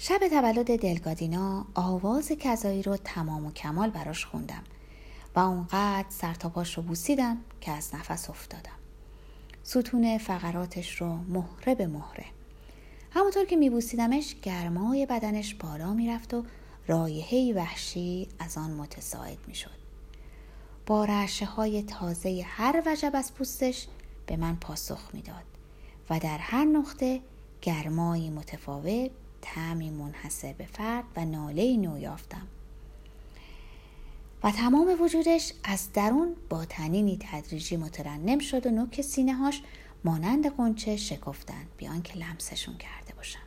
شب تولد دلگادینا آواز کذایی رو تمام و کمال براش خوندم و اونقدر سرتاپاش رو بوسیدم که از نفس افتادم. ستون فقراتش رو مهره به مهره. همونطور که میبوسیدمش گرمای بدنش بالا می‌رفت و رایحهی وحشی از آن متساعد می‌شد. با رعشه های تازه هر وجب از پوستش به من پاسخ می‌داد و در هر نقطه گرمایی متفاوت تعمی منحصر به فرد و ناله نو یافتم. و تمام وجودش از درون با تنینی تدریجی مترنم شد و نوک سینه هاش مانند قنچه شکفتند. بیان که لمسشون کرده باشم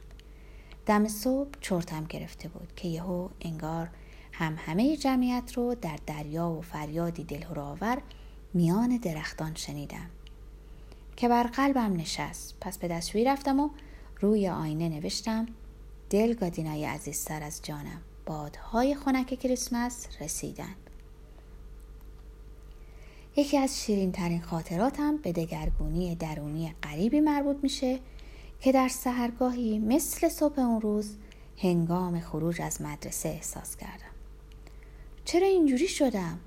دم صبح چرتم گرفته بود که یهو انگار هم همه جمعیت رو در دریا و فریادی دلهراور میان درختان شنیدم. که بر قلبم نشست. پس به دستشویی رفتم و روی آینه نوشتم دل گادینای عزیزتر از جانم بادهای خنک کریسمس رسیدند یکی از شیرین ترین خاطراتم به دگرگونی درونی غریبی مربوط میشه که در سهرگاهی مثل صبح اون روز هنگام خروج از مدرسه احساس کردم. چرا اینجوری شدم؟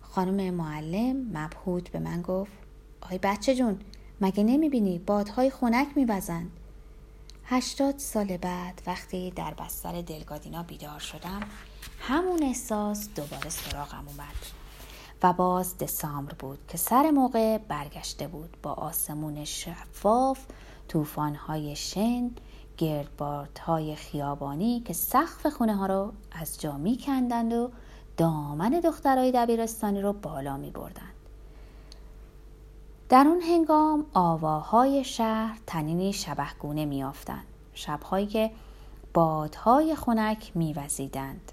خانم معلم مبهوت به من گفت آی بچه جون مگه نمی‌بینی بادهای خنک میوزند؟ هشتاد سال بعد وقتی در بستر دلگادینا بیدار شدم همون احساس دوباره سراغم اومد و باز دسامبر بود که سر موقع برگشته بود با آسمون شفاف طوفان‌های شن گردبادهای خیابانی که سقف خونه ها رو از جا می کندند و دامن دخترای دبیرستانی رو بالا می بردند. در اون هنگام آواهای شهر تنینی شبهگونه میافتند شبهایی که بادهای خنک میوزیدند.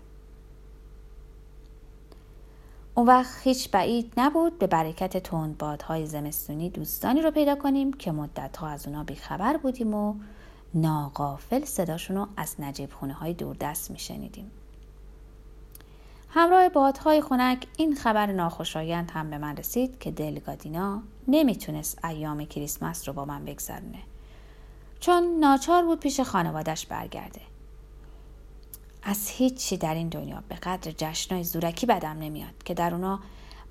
اون وقت هیچ بعید نبود به برکت تند بادهای زمستونی دوستانی رو پیدا کنیم که مدتها از اونا بیخبر بودیم و ناقافل صداشون رو از نجیب خونه های دوردست میشنیدیم. همراه بادهای خنک این خبر ناخوشایند هم به من رسید که دلگادینا نمی‌تونست ایام کریسمس رو با من بگذرونه. چون ناچار بود پیش خانوادش برگرده. از هیچی در این دنیا به قدر جشنهای زورکی بدم نمیاد که در اونا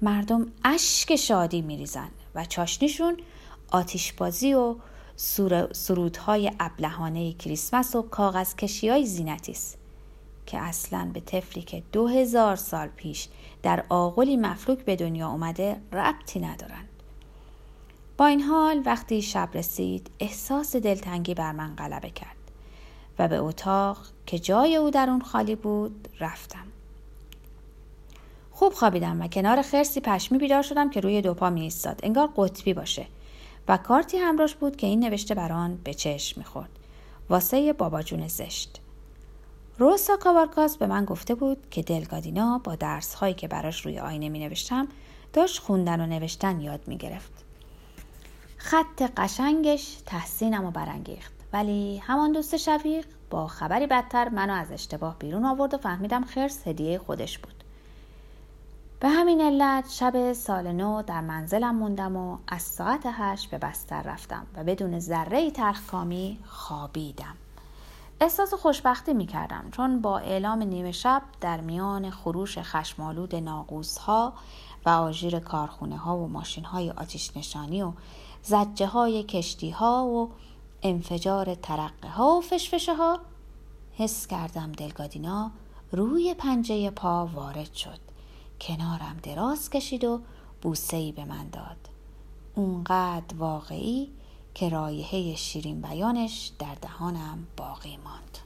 مردم اشک شادی میریزن و چاشنیشون آتیشبازی و سرودهای ابلهانه کریسمس و کاغذ کشی های زینتی است. که اصلا به طفلی که دو هزار سال پیش در آغلی مفلوک به دنیا اومده ربطی ندارند. با این حال وقتی شب رسید احساس دلتنگی بر من غلبه کرد و به اتاق که جای او در اون خالی بود رفتم. خوب خوابیدم و کنار خرسی پشمی بیدار شدم که روی دو پا می ایستاد انگار قطبی باشه و کارتی همراش بود که این نوشته بران به چشم می‌خورد واسه بابا جون زشت روسا کاوارکاس به من گفته بود که دلگادینا با درس هایی که براش روی آینه می نوشتم داشت خوندن و نوشتن یاد می گرفت. خط قشنگش تحسینم و برانگیخت ولی همان دوست شفیق با خبری بدتر منو از اشتباه بیرون آورد و فهمیدم خرس هدیه خودش بود. به همین علت شب سال نو در منزلم موندم و از ساعت هشت به بستر رفتم و بدون ذره ترخکامی خوابیدم. احساس خوشبختی می کردم چون با اعلام نیمه شب در میان خروش خشمالود ناقوس ها و آژیر کارخونه ها و ماشین های آتیش نشانی و زجه های کشتی ها و انفجار ترقه ها و فشفشه ها حس کردم دلگادینا روی پنجه پا وارد شد. کنارم دراز کشید و بوسهی به من داد. اونقدر واقعی که رایحه شیرین بیانش در دهانم باقی ماند.